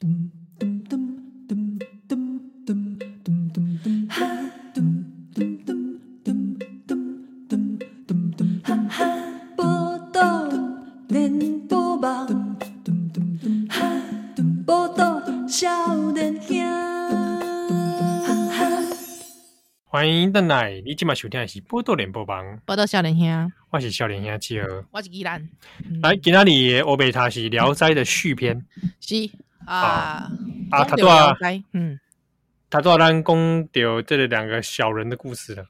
报道连播网，报道少年兄。欢迎邓来，你今晚收听的是《报道联播网》，报道少年兄，我是少年兄。七儿，我是依兰。来，今天的欧贝塔是《聊斋》的续篇，是啊啊，他多聊斋，嗯，他多咱讲到这两个小人的故事了。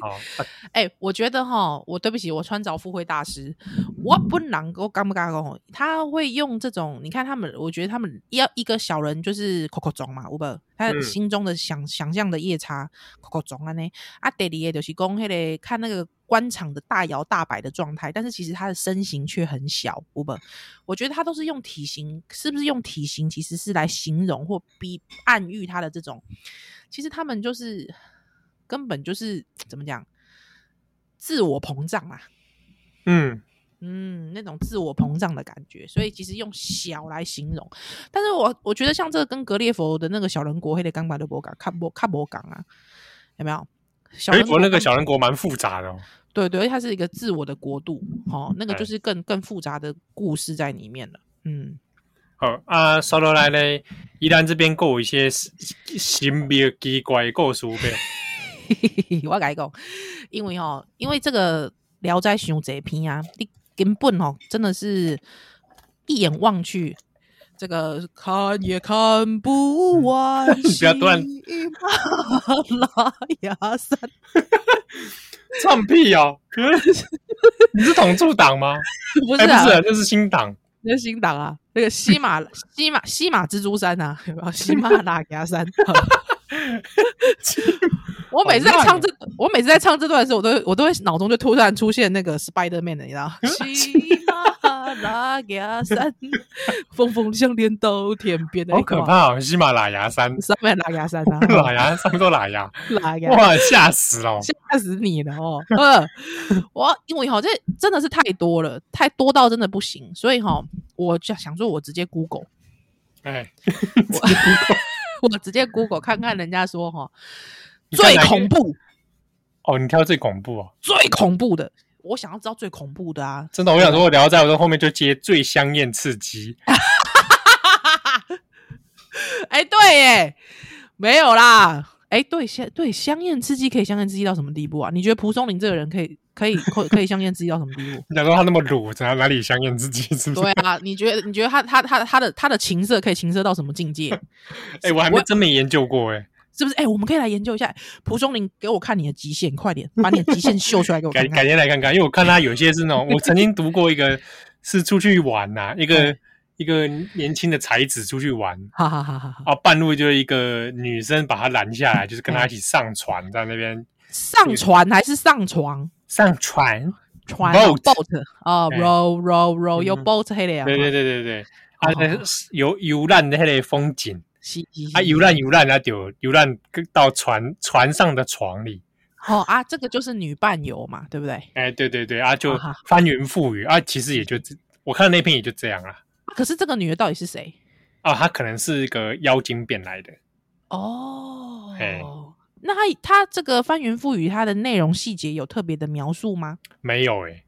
好，哎、欸，我觉得哈，我对不起，我穿凿附会大师，我不能够干不干哦，他会用这种，你看他们，我觉得他们要一个小人就是口口中嘛，有无？他心中的想、嗯、想象的夜叉口口中啊呢，啊，第二个就是讲迄个看那个官场的大摇大摆的状态，但是其实他的身形却很小，有无？我觉得他都是用体型，是不是用体型其实是来形容或逼暗喻他的这种，其实他们就是。根本就是怎么讲，自我膨胀啊，嗯嗯，那种自我膨胀的感觉，所以其实用小来形容，但是我我觉得像这个跟格列佛的那个小人国黑的钢板的博港看博看博港啊，有没有？格列佛那个小人国蛮复杂的哦，对对，它是一个自我的国度，哦，那个就是更更复杂的故事在里面了，嗯，好啊，说到来呢，宜兰这边够有一些神秘奇怪的故事呗。我跟你讲，因为哦，因为这个《聊斋》熊这篇啊，你根本哦，真的是一眼望去，这个看也看不完。你 不要断喜马拉雅山，唱屁哦！你是统促党吗？不是、啊，欸、不是、啊，那是新党，那是新党啊！那个西马西马西马蜘蛛山啊，喜马拉雅山。我每次在唱这，我每次在唱这段的时候，我都我都会脑中就突然出现那个 Spider Man 的，你知道？喜马拉雅山，峰峰相连到天边，好可怕哦！喜马拉雅山，上面拉雅山啊，拉雅上面都拉雅，拉雅，哇，吓死了，吓死你了哦！呃，我因为哈，这真的是太多了，太多到真的不行，所以哈，我就想说，我直接 Google，哎，我我直接 Google 看看人家说哈。最恐怖哦！你挑最恐怖哦，最恐怖的，我想要知道最恐怖的啊！真的，我想说，我聊在我的后面就接最香艳刺激。哎、欸，对耶，没有啦。哎、欸，对香对香艳刺激可以香艳刺激到什么地步啊？你觉得蒲松龄这个人可以可以可可以香艳刺激到什么地步？你想说他那么鲁，怎样哪里香艳刺激？是不是？对啊，你觉得你觉得他他他他的他的情色可以情色到什么境界？哎、欸，我还没真没研究过哎。是不是？哎、欸，我们可以来研究一下蒲松龄，给我看你的极限，快点把你的极限秀出来给我看，看。改改天来看看，因为我看他有些是那种，我曾经读过一个 是出去玩呐、啊，一个一个年轻的才子出去玩，哈哈哈哈哈。啊，半路就一个女生把他拦下来，就是跟他一起上船，在那边上船还是上床？上船船 boat 啊，row row row 有 boat 黑的呀？对对对对对，啊，有游览的黑的风景。啊，游览游览啊，就游览到船船上的床里。哦啊，这个就是女伴游嘛，对不对？哎、欸，对对对啊，就翻云覆雨啊，其实也就我看那篇也就这样啦。可是这个女的到底是谁？啊，她可能是一个妖精变来的。哦，哎，那她她这个翻云覆雨，她的内容细节有特别的描述吗？没有哎、欸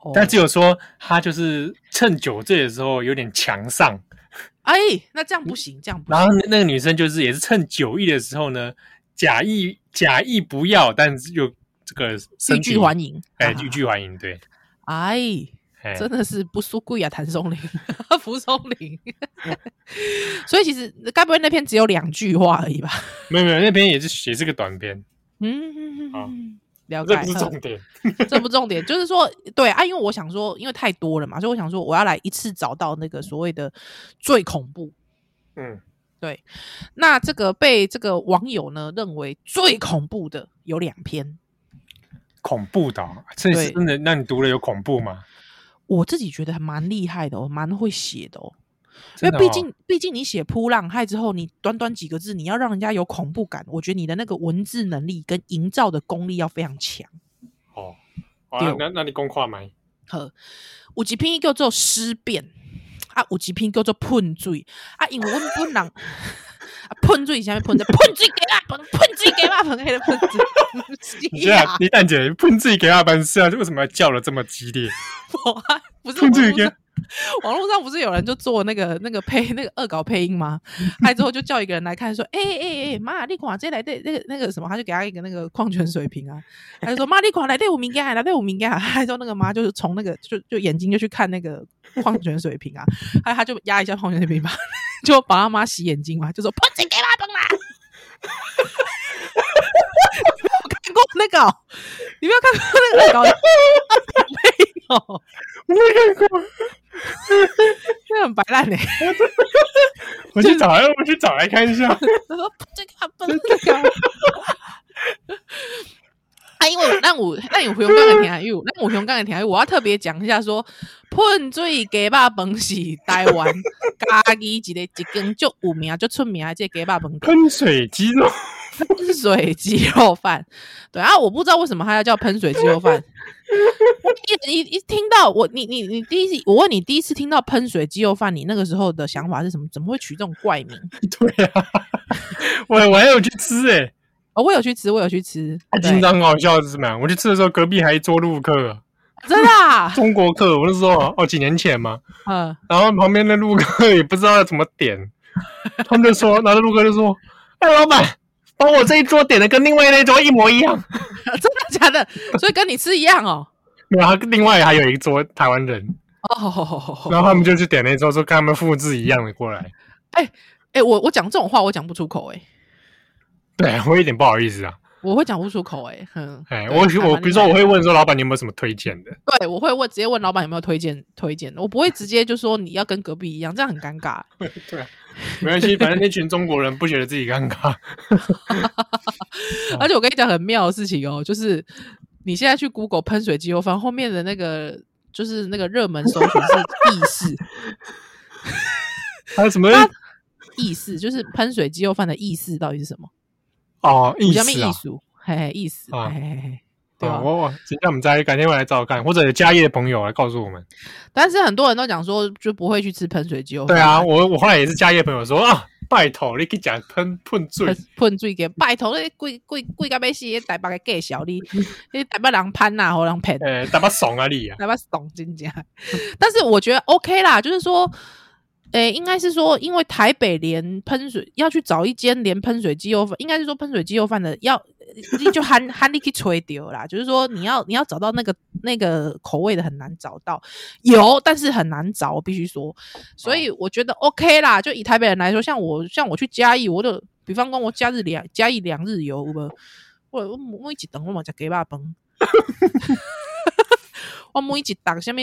，oh. 但只有说她就是趁酒醉的时候有点强上。哎，那这样不行，这样不行。然后那个女生就是也是趁酒意的时候呢，假意假意不要，但是又这个欲拒还迎，哎，欲拒还迎，对。哎，真的是不输贵啊，谭松龄，蒲松龄。所以其实该不会那篇只有两句话而已吧？没有没有，那篇也是也是个短篇。嗯，好。了解，这不是重点，这不重点，就是说，对啊，因为我想说，因为太多了嘛，所以我想说，我要来一次找到那个所谓的最恐怖。嗯，对。那这个被这个网友呢认为最恐怖的有两篇，恐怖的、哦，这是真的？那你读了有恐怖吗？我自己觉得还蛮厉害的哦，蛮会写的哦。因为毕竟，毕竟你写扑浪害之后，你短短几个字，你要让人家有恐怖感，我觉得你的那个文字能力跟营造的功力要非常强。哦，啊、对那那你公话吗？呵，有一篇叫做尸变，啊，有一篇叫做喷水啊，因为阮本人啊喷水下面喷的喷水给啊，喷水给阿，喷黑的喷水。你这样，你蛋姐喷水给阿，喷是啊，为什么要叫的这么激烈？不是喷水给。网络上不是有人就做那个那个配那个恶搞配音吗？还之后就叫一个人来看，说：“哎哎哎，妈，你看这来的那个那个什么？”他就给他一个那个矿泉水瓶啊，他就说：“妈，你看来的有名家，来的有名家。”还之后那个妈就是从那个就就眼睛就去看那个矿泉水瓶啊，他他就压一下矿泉水瓶嘛，就把他妈洗眼睛嘛，就说：“喷水给妈崩啦！”我看过那个，你没有看过那个恶搞的配音哦？没看过。这很白烂嘞！我去找来，我去找来看一下。他说：“这个不能这个。”啊，因为那我那有回用刚才听，因为那我回用刚才听，我要特别讲一下，说喷水鸡肉饭是台湾家己一个一间就有名就出名的这鸡肉饭。喷水鸡肉，喷水鸡肉饭。对啊，我不知道为什么它要叫喷水鸡肉饭。一一一听到我，你你你第一次，我问你第一次听到喷水鸡肉饭，你那个时候的想法是什么？怎么会取这种怪名？对啊，我我还有去吃诶、欸哦，我有去吃，我有去吃。经常好笑是什么？我去吃的时候，隔壁还一桌陆客，真的啊？中国客。我是说，哦，几年前嘛。嗯。然后旁边的陆客也不知道要怎么点，他们就说，然后陆客就说：“哎，老板，帮我这一桌点的跟另外那一桌一模一样。”真的假的？所以跟你吃一样哦。然后，另外还有一桌台湾人。哦。然后他们就去点那桌，说跟他们复制一样的过来。哎哎，我我讲这种话，我讲不出口哎。对，我有点不好意思啊，我会讲不出口哎，哼，哎，我我比如说我会问说，老板你有没有什么推荐的？对，我会问直接问老板有没有推荐推荐的，我不会直接就说你要跟隔壁一样，这样很尴尬。对啊，没关系，反正那群中国人不觉得自己尴尬。而且我跟你讲很妙的事情哦，就是你现在去 Google 喷水鸡肉饭后面的那个，就是那个热门搜索是意式，还有什么意思？就是喷水鸡肉饭的意思到底是什么？哦，意思啊，意思，嘿嘿，意思啊，嘿嘿嘿，对吧？我我，今天我们再改天我来找看，或者有家业的朋友来告诉我们。但是很多人都讲说，就不会去吃喷水鸡。对啊，我我后来也是嘉义的朋友说啊，拜托你去讲喷喷水，喷水给拜托你贵贵贵到要死，台北的介绍你，你台北人喷呐，好人喷，诶，台北怂啊你啊，台北怂真假。但是我觉得 OK 啦，就是说。诶、欸，应该是说，因为台北连喷水要去找一间连喷水鸡肉饭，应该是说喷水鸡肉饭的要你就喊喊 你去吹丢啦。就是说你要你要找到那个那个口味的很难找到，有但是很难找，我必须说。所以我觉得 OK 啦，就以台北人来说，像我像我去嘉义，我就比方说我假日两嘉义两日游，我我我我一起等我嘛，吃鸡肉饭。我每一档什么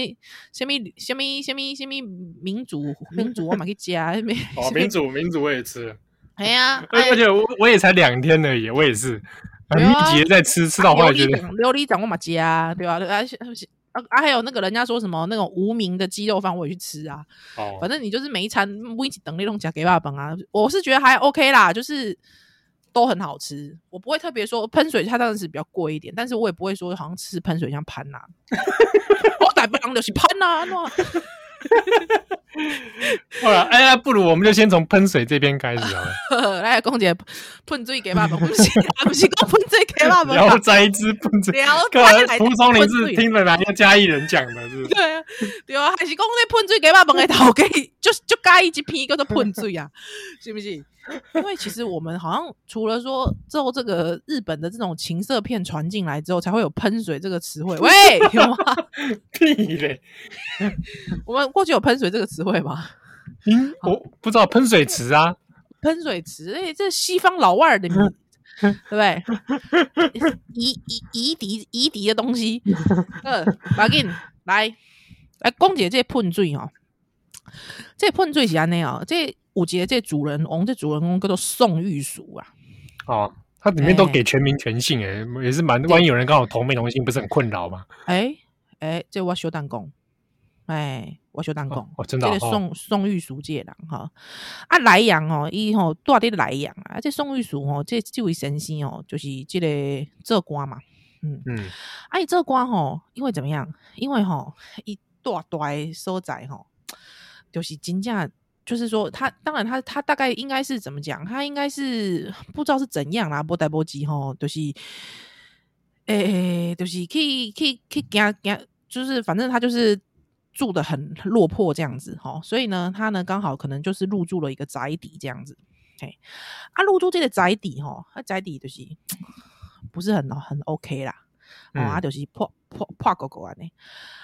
什么什么什么什么民主民主，我嘛去加。哦，民主民主我也吃。哎呀，而且我我也才两天而已，我也是很密集在吃，吃到后来觉得琉璃掌我买加，对吧？啊啊，还有那个人家说什么那种无名的鸡肉饭，我也去吃啊。哦，反正你就是每一餐每一起等那种加给爸爸啊，我是觉得还 OK 啦，就是。都很好吃，我不会特别说喷水，它当然是比较贵一点，但是我也不会说好像吃喷水像潘呐，我逮不上就是潘呐。好了，哎呀，不如我们就先从喷水这边开始啊。来，公姐喷水给爸爸，不是不是讲喷水给爸爸，然后再一支喷水。可蒲松龄是听了哪个嘉义人讲的？是？对啊，对啊，还是讲那喷水给爸爸的头给，就就加一片叫做喷水啊，是不是？因为其实我们好像除了说之后这个日本的这种情色片传进来之后，才会有喷水这个词汇。喂，有吗？屁嘞！我们过去有喷水这个词汇吗？嗯，我不知道喷水池啊，喷水池，哎、欸，这西方老外的名字，对不对？夷夷夷狄夷狄的东西。呃，马进来来，公姐这喷水哦，这喷水是安尼哦，这。五节这主人翁，这主人翁叫做宋玉书啊。哦，它里面都给全名全姓，哎，也是蛮。万一有人刚好同名同姓，不是很困扰吗？哎哎，这我小蛋公，哎，我小蛋公，哦，真的。这个宋宋玉书这人哈，啊，莱阳哦，伊吼住在莱阳啊。这宋玉书哦，这这位先生哦，就是这个做官嘛，嗯嗯，啊，伊做官吼，因为怎么样？因为吼，伊大大的所在吼。就是金价，就是说他当然他他大概应该是怎么讲？他应该是不知道是怎样啦，波代波机吼，就是诶、欸，就是可以可以可以就是反正他就是住的很落魄这样子吼，所以呢，他呢刚好可能就是入住了一个宅邸这样子。嘿，啊，入住这个宅邸吼，他宅邸就是 不是很很 OK 啦，哦，啊，就是破破破狗狗啊呢，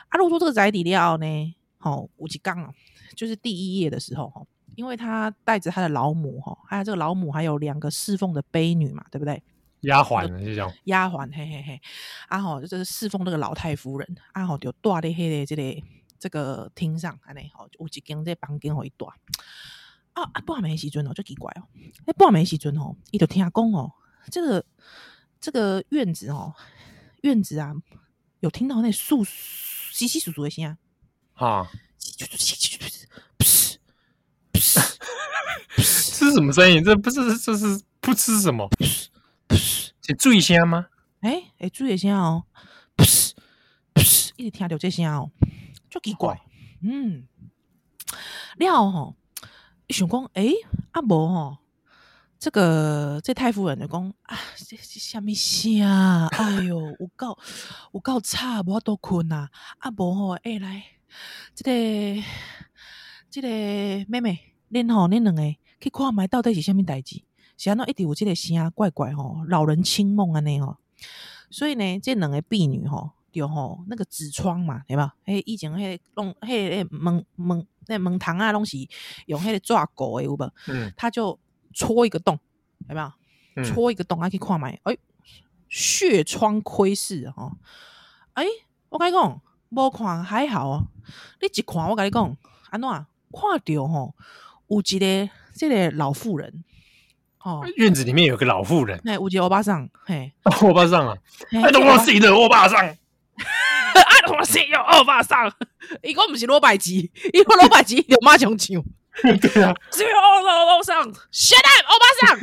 啊，入住这个宅邸了呢，吼，有一天啊，就是第一页的时候吼，因为他带着他的老母吼，还有这个老母还有两个侍奉的婢女嘛，对不对？丫鬟这种丫鬟，嘿嘿嘿，啊吼，就是侍奉那个老太夫人，啊吼，就住在迄个这个这个厅上安尼吼，有一间这房间可以住。啊啊！半暝时阵哦，就奇怪哦。哎，半暝时阵哦，伊就听讲哦，这个这个院子哦，院子啊，有听到那树窸窸窣窣的声啊，噗噗噗，是什么声音？这不是这是不吃什么？是醉声吗？哎哎，醉的声哦，噗噗，一直听到这声哦，就奇怪。嗯，了吼。一想讲，诶，阿伯吼，这个这太夫人就讲啊，这是什么声啊？哎呦，有够有够吵，无法度困啊！阿伯吼，诶，来，这个这个妹妹，恁吼恁两个去看觅到底是什么代志？是安怎一直有这个声怪怪吼，老人清梦安尼吼。所以呢，这两个婢女吼，就吼那个纸窗嘛，对吧？迄，以前迄弄迄个门门。那门堂啊，拢是用迄个抓狗诶，有无？嗯，他就戳一个洞，有没有？嗯、戳一个洞，啊，去看买。哎，血窗窥视哈。哎，我跟你讲，无看还好哦。你一看，我跟你讲，安怎看到吼？有一个这个老妇人哦，院子里面有个老妇人，哎，有一个欧巴桑，嘿，欧巴桑啊，还懂我谁的欧巴桑？我先有欧巴桑，伊个不是罗百吉，伊个罗百吉有马上抢。对啊，只有二楼楼上，shut up，欧巴桑。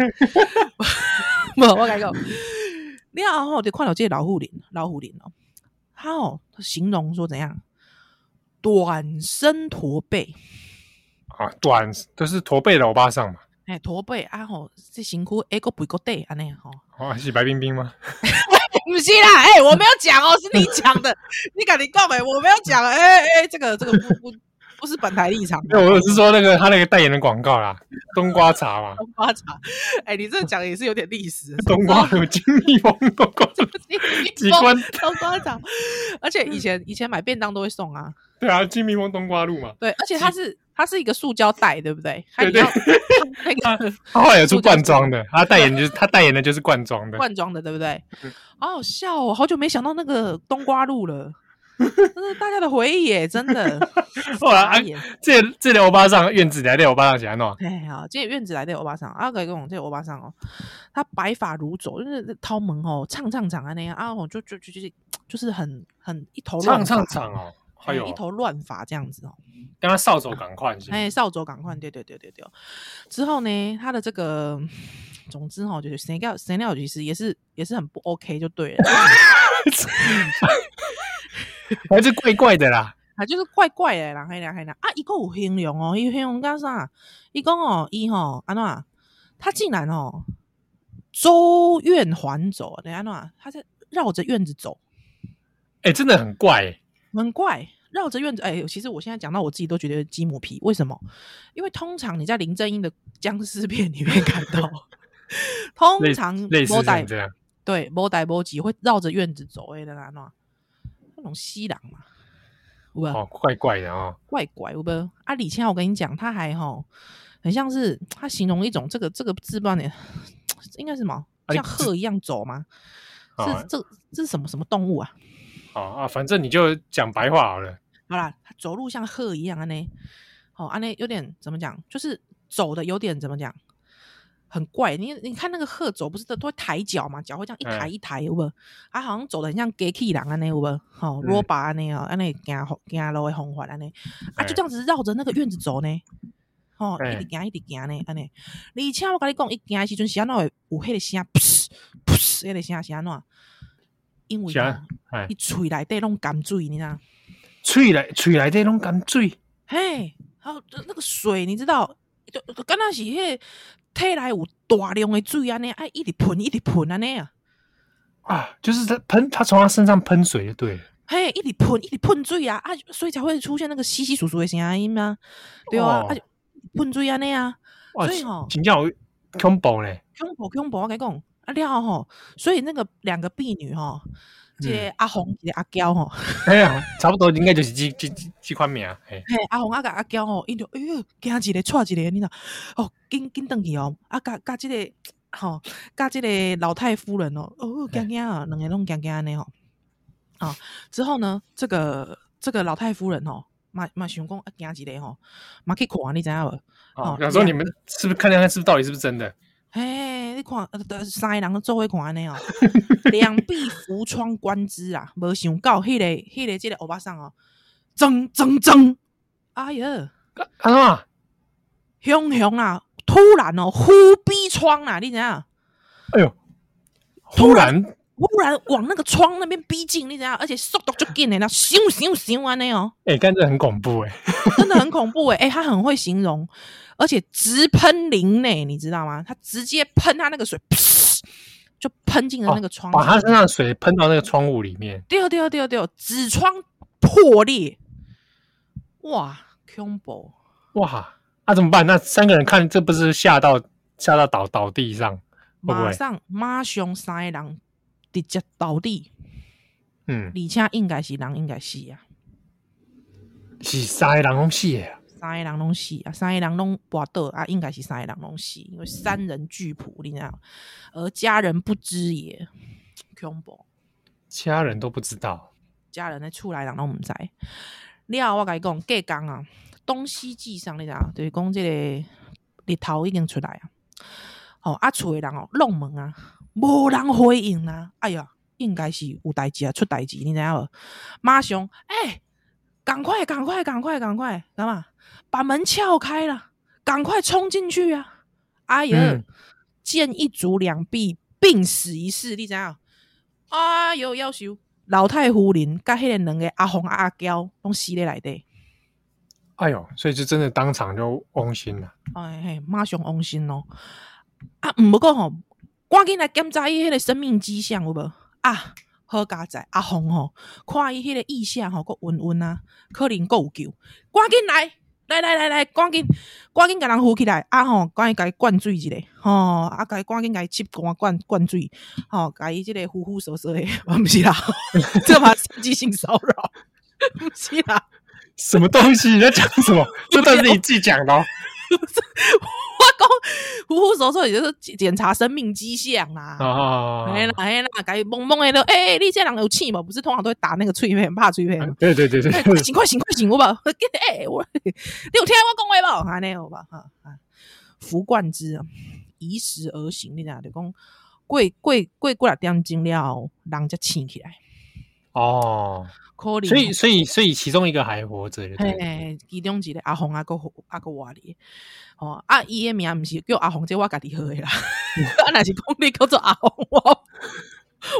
不，我跟你讲，你好，我就看到这个老妇人，老妇人哦，他哦，他形容说怎样？短身驼背啊，短就是驼背的欧巴桑嘛。哎，驼背啊吼，这辛苦哎个背个带安尼吼。哦，是白冰冰吗？不是啦，哎、欸，我没有讲哦，是你讲的，你赶紧告诉，我没有讲，哎、欸、哎、欸，这个这个不不不是本台立场，没有，我是说那个他那个代言的广告啦，冬瓜茶嘛，冬瓜茶，哎、欸，你这讲的也是有点历史，冬瓜有金蜜蜂，冬瓜茶，机关？冬瓜茶，而且以前以前买便当都会送啊，对啊，金蜜蜂冬瓜露嘛，对，而且它是。它是一个塑胶袋，对不对？对对，那个他后来有出罐装的，他代言就是他代言的就是罐装的，罐装的，对不对？好好笑哦，好久没想到那个冬瓜露了，大家的回忆耶，真的。后来啊这这欧巴桑院子来的欧巴桑是安怎？哎，好，这院子来的欧巴桑，阿哥跟我这欧巴桑哦，他白发如走，就是掏门哦，唱唱唱啊那样啊，就就就就是就是很很一头唱唱唱哦。还有一头乱发这样子哦，跟他扫帚赶快，哎，扫帚赶快，对对对对对。之后呢，他的这个，总之哈，就是谁料谁料，其实也是也是很不 OK，就对了，还是怪怪的啦，啊，就是怪怪的啦，嘿啦嘿啦啊，一个有形容哦，伊形容干啥？伊讲哦，伊吼安怎？他竟然哦，周院环走，等下安怎？他在绕着院子走，哎，真的很怪。很怪，绕着院子。哎、欸，其实我现在讲到我自己都觉得鸡母皮。为什么？因为通常你在林正英的僵尸片里面看到，通常类似这样，对，摩代摩吉会绕着院子走。哎，那那那种西郎嘛，哦，怪怪的啊、哦，怪怪，有不？啊，李千，我跟你讲，他还哈，很像是他形容一种这个这个字吧？呢，应该是什么？像鹤一样走吗？是这这是什么什么动物啊？好啊，反正你就讲白话好了。好啦，他走路像鹤一样啊，呢，哦，啊，呢有点怎么讲，就是走的有点怎么讲，很怪。你你看那个鹤走，不是都都会抬脚嘛，脚会这样一抬一抬，有无？啊，好像走的很像机器人啊，那有无？好，罗巴啊，那哦，啊，那行行路的方法啊，那啊，就这样子绕着那个院子走呢，哦，一直行一直行呢，安尼，而且我跟你讲，一行的时阵是安怎会有迄个声，噗噗，迄个声是安怎？因为伊喙内底拢甘水，你知道？喙内喙内底拢甘水，嘿，然后那个水你知道，就就刚那是迄个体内有大量的水安尼，哎，一直喷一直喷安尼啊，啊，就是他喷，他从他身上喷水就对了，嘿，一直喷一直喷水啊，啊，所以才会出现那个稀稀疏疏的声音啊，对啊，啊，喷水安尼啊，所以吼，真叫恐怖嘞，恐怖恐怖，我跟你讲，啊了吼，所以那个两个婢女吼。这个阿红，这个阿娇吼，哎呀，差不多应该就是这这这款名。嘿，阿红阿个阿娇吼，伊就哎呦，惊一个错一个，你知道？哦，紧紧登去哦，啊，加加这个吼，加这个老太夫人哦，哦，惊惊啊，两个拢惊惊安尼吼。啊，之后呢，这个这个老太夫人吼，嘛嘛想讲啊，惊一个吼，嘛去看，你知影无？哦，想说你们是不是看看看，是不是到底是不是真的？嘿，你看，呃，三个人做伙看安尼哦，两臂扶窗观之啊，无想到迄个、迄个、这个欧巴桑哦，增增增，哎呀，安怎啊？熊熊啊，突然哦，忽逼窗啊，你知影？哎呦，突然突然往那个窗那边逼近，你知影？而且速度就紧的，那咻咻咻安尼哦，哎，感觉很恐怖哎，真的很恐怖哎，哎，他很会形容。而且直喷林内，你知道吗？他直接喷他那个水，就喷进了那个窗，把他身上的水喷到那个窗户里面。对对对对，纸窗破裂，哇，恐怖！哇，那、啊、怎么办？那三个人看，这不是吓到吓到倒倒地上？马上马上三个人直接倒地。嗯，而且应该是人，应该是呀，是三个人拢死呀。三个人拢死啊！三个人拢跋倒啊！应该是三个人拢死，因为三人俱仆，你知道？而家人不知也，恐怖。家人都不知道，家人的厝内人拢毋知。了，我甲你讲，隔天啊，东西继上，你知道？就是讲即个日头已经出来啊。哦，啊，厝的人哦，弄门啊，无人回应啊。哎呀，应该是有代志啊，出代志，你知影无？马上，哎、欸，赶快，赶快，赶快，赶快，干嘛？把门撬开了，赶快冲进去啊！哎呀，嗯、见一足两臂病死一事，你知影？哎呦，夭寿老太夫人甲迄个两个阿红阿娇拢死咧内底。哎呦，所以就真的当场就翁心了。哎嘿，马上翁心咯。啊，毋过吼，赶紧来检查伊迄个生命迹象有无？啊，好佳哉，阿红吼，看伊迄个异象吼，阁温温啊，可能阁有救，赶紧来。来来来来，赶紧赶紧，甲人扶起来啊！吼，赶紧甲伊灌水一下，吼啊！甲伊赶紧甲伊吸干灌灌水，吼，甲伊即个呼呼嗦嗦的，不是啦，这嘛是激性骚扰，不是啦，什么东西？你在讲什么？这都是你自己讲的。我 讲呼呼手手，也就是检查生命迹象啦。哦，哎啦哎啦，赶紧懵懵的都，哎，你这人有气吗？不是通常都会打那个催眠，怕催眠。对对对对，醒快醒快醒，我吧。哎，我你有听我讲话不？安尼好吧哈啊，服贯之，依时而行，你知就讲过过过过来点钟了，人就醒起来。哦。所以，所以，所以，其中一个还活着，嘿，其中一个阿红阿哥阿哥活哩，哦，阿伊诶名毋是叫阿红，这我家己好诶啦。啊，若是讲你叫做阿红，我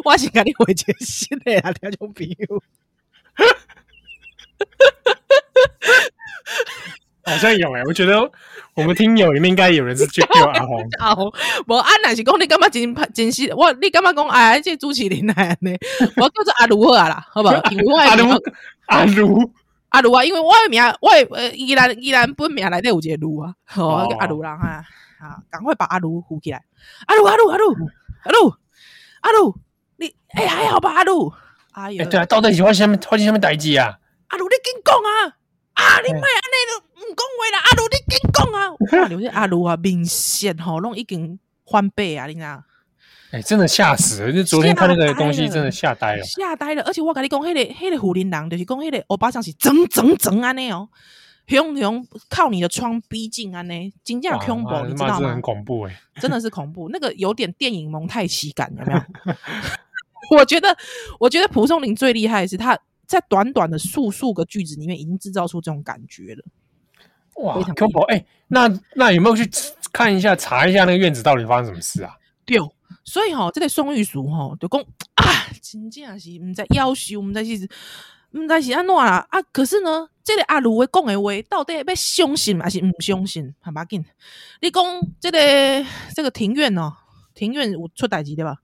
我是甲你回解释的啊，听种朋友。好像有诶、欸，我觉得我们听友里面应该有人是叫阿红。阿红，无阿奶是讲你干嘛真真实？我你干嘛讲哎，这朱启林来呢？我叫做阿卢好啊啦，好不好？阿卢阿卢阿卢啊，因为我的名我呃依然依然本名来底有一个卢啊，好阿卢啦哈啊，赶快把阿卢扶起来。阿卢阿卢阿卢阿卢阿卢，你哎还好吧阿卢？哎呀，对啊，到底是发生什么发生什么代志啊？阿卢你紧讲啊！啊！你莫安尼都唔讲话啦！阿卢，你紧讲啊！哇，有些阿卢啊，明显吼，拢已经翻倍啊！你知道？哎，真的吓死了！就昨天看那个东西，真的吓呆了，吓呆了。而且我跟你讲，迄个迄个妇人人，就是讲迄个欧巴桑是整整整安尼哦，熊熊靠你的窗逼近安尼，真正恐怖，你知道吗？很恐怖哎，真的是恐怖，那个有点电影蒙太奇感，有没有？我觉得，我觉得蒲松龄最厉害的是他。在短短的数数个句子里面，已经制造出这种感觉了。哇！哎，那那有没有去看一下、查一下那个院子到底发生什么事啊？对，所以哈、哦，这个宋玉书哈就讲啊，真正是唔在夭寿，唔知是毋知是安怎啦啊！可是呢，这个阿如会讲的话，到底要相信还是毋相信？很要紧，你讲这个这个庭院哦，庭院有出代志对吧？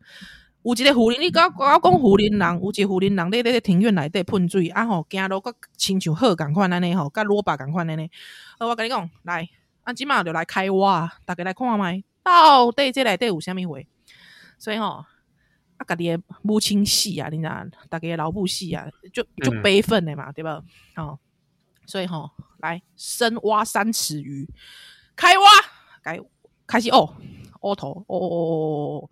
有一个妇人，你甲我讲妇人人，有一个妇人人咧咧庭院内底喷水，啊吼，行路阁亲像好共款安尼吼，甲萝卜共款安尼。我甲你讲，来，啊，即马就来开挖，逐家来看觅，到底这内底有啥物货？所以吼。啊，家己的母亲死啊，你知影，大家的老母死啊，就就悲愤的嘛，嗯、对吧？哦，所以吼、哦，来深挖三尺鱼，开挖，该开始哦，挖头，哦哦哦哦哦，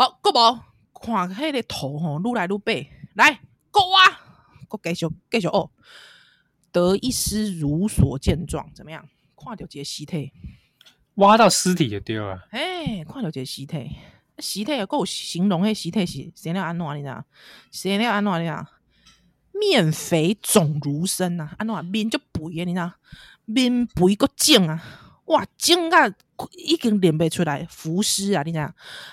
好，阁无看迄个头吼，愈来愈白，来，阁挖，阁继续继续哦，得一尸如所见状，怎么样？看到这个尸体，挖到尸体就对了，哎，看到这个尸体。尸体有够形容，迄尸体是生了安怎你知道？生了安怎你知道？面肥肿如生啊，安怎面就肥啊，你知道？面肥够肿啊，哇，肿啊已经练不出来浮尸啊，你知道？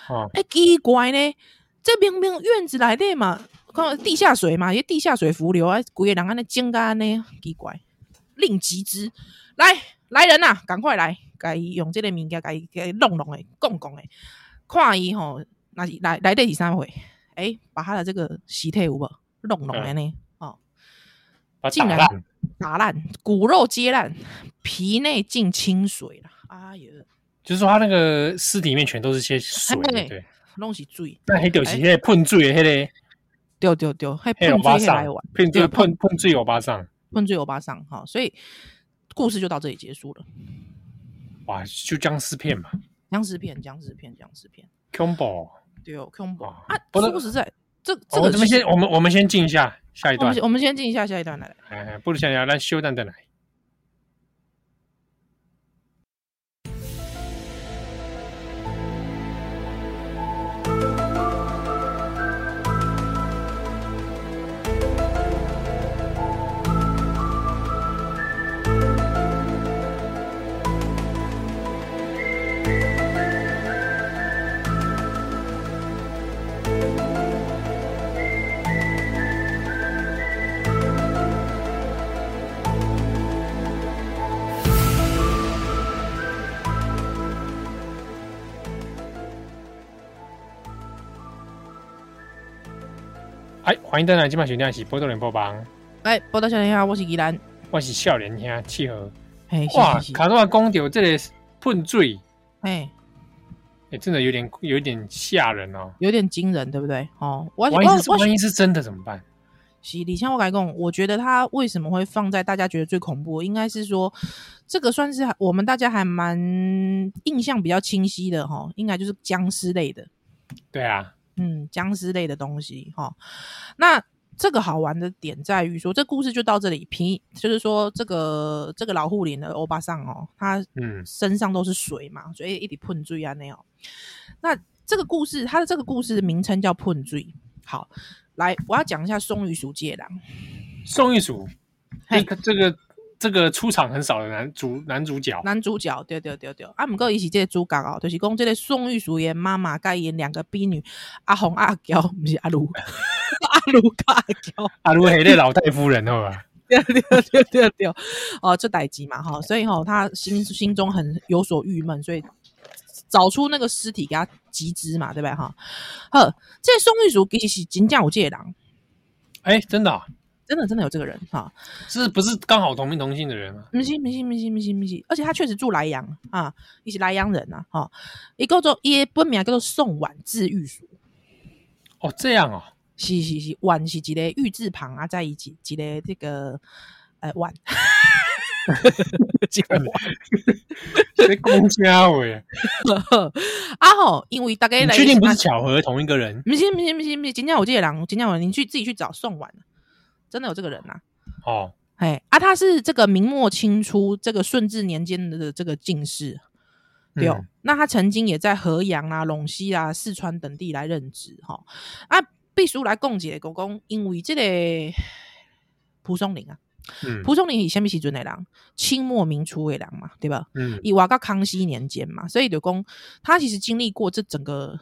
哦，哎、欸，奇怪呢，这明明院子内底嘛，看地下水嘛，也地下水浮流啊，规个人安尼肿啊安尼，奇怪，令急之，来来人呐，赶快来，该用这个物件该该弄弄诶，讲讲诶。看伊吼，那是来来得第三回，哎、欸，把他的这个尸体有无？弄弄安尼，哦，竟然打烂，骨肉皆烂，皮内尽清水了，哎呀，就是说他那个尸体里面全都是些水，对，拢是水，那还就是迄个喷水的迄个，对对对，还喷水来玩，喷水喷喷水欧巴桑，喷水欧巴桑，哈，所以故事就到这里结束了，哇，就僵尸片嘛。僵尸片，僵尸片，僵尸片，恐怖，对哦，恐怖啊！不说实在，这这个，我们先，我们我们先进一下，下一段，我们先进一下，下一段来，哎，不如想想，来休蛋再来。欢迎登来，今晚选电视《波多连播帮》。哎，波多少年兄，我是宜兰，我是少年兄，契合。嘿，哇，卡多亚公掉这里喷水，哎，哎，真的有点有点吓人哦，有点惊人，对不对？哦，万一是万一是真的怎么办？是李强，我改讲，我觉得他为什么会放在大家觉得最恐怖？应该是说，这个算是我们大家还蛮印象比较清晰的哈，应该就是僵尸类的。对啊。嗯，僵尸类的东西哈，那这个好玩的点在于说，这故事就到这里。皮就是说，这个这个老护林的欧巴桑哦，他嗯身上都是水嘛，所以一直喷水啊那样。那这个故事，它的这个故事的名称叫喷水。好，来，我要讲一下松玉鼠借狼。松玉鼠，这个这个。这个出场很少的男主男主角，男主角对对对对，啊，不过伊是这个主角哦，就是讲这个宋玉淑演妈妈，该演两个婢女，阿红阿娇，不是阿卢，阿卢阿娇，阿卢是那老太夫人，好吧？对对对对对，哦，这代志嘛哈，所以哈，他心心中很有所郁闷，所以找出那个尸体给他集资嘛，对不对哈？呵，这宋玉淑其实是真正有这个人，哎，真的。真的真的有这个人哈，是不是刚好同名同姓的人啊？不是不是不是不是不是，而且他确实住莱阳啊，你是莱阳人呐哈。一个做也本名叫做宋婉，字玉书。哦，这样哦，是是是，婉是一个玉字旁啊，在一起一个这个呃 婉，这个公家喂？啊吼，因为大概你确定不是巧合同一个人？不是不是不是不是，今天我这个人，今天我你去自己去找宋婉。真的有这个人呐、啊？哦，哎啊，他是这个明末清初这个顺治年间的这个进士，对、嗯、那他曾经也在河阳啊、陇西啊、四川等地来任职哈。啊，必须来供解公公，因为这个蒲松龄啊，嗯、蒲松龄以什么时阵的人？清末明初的人嘛，对吧？嗯，以瓦到康熙年间嘛，所以刘公他其实经历过这整个，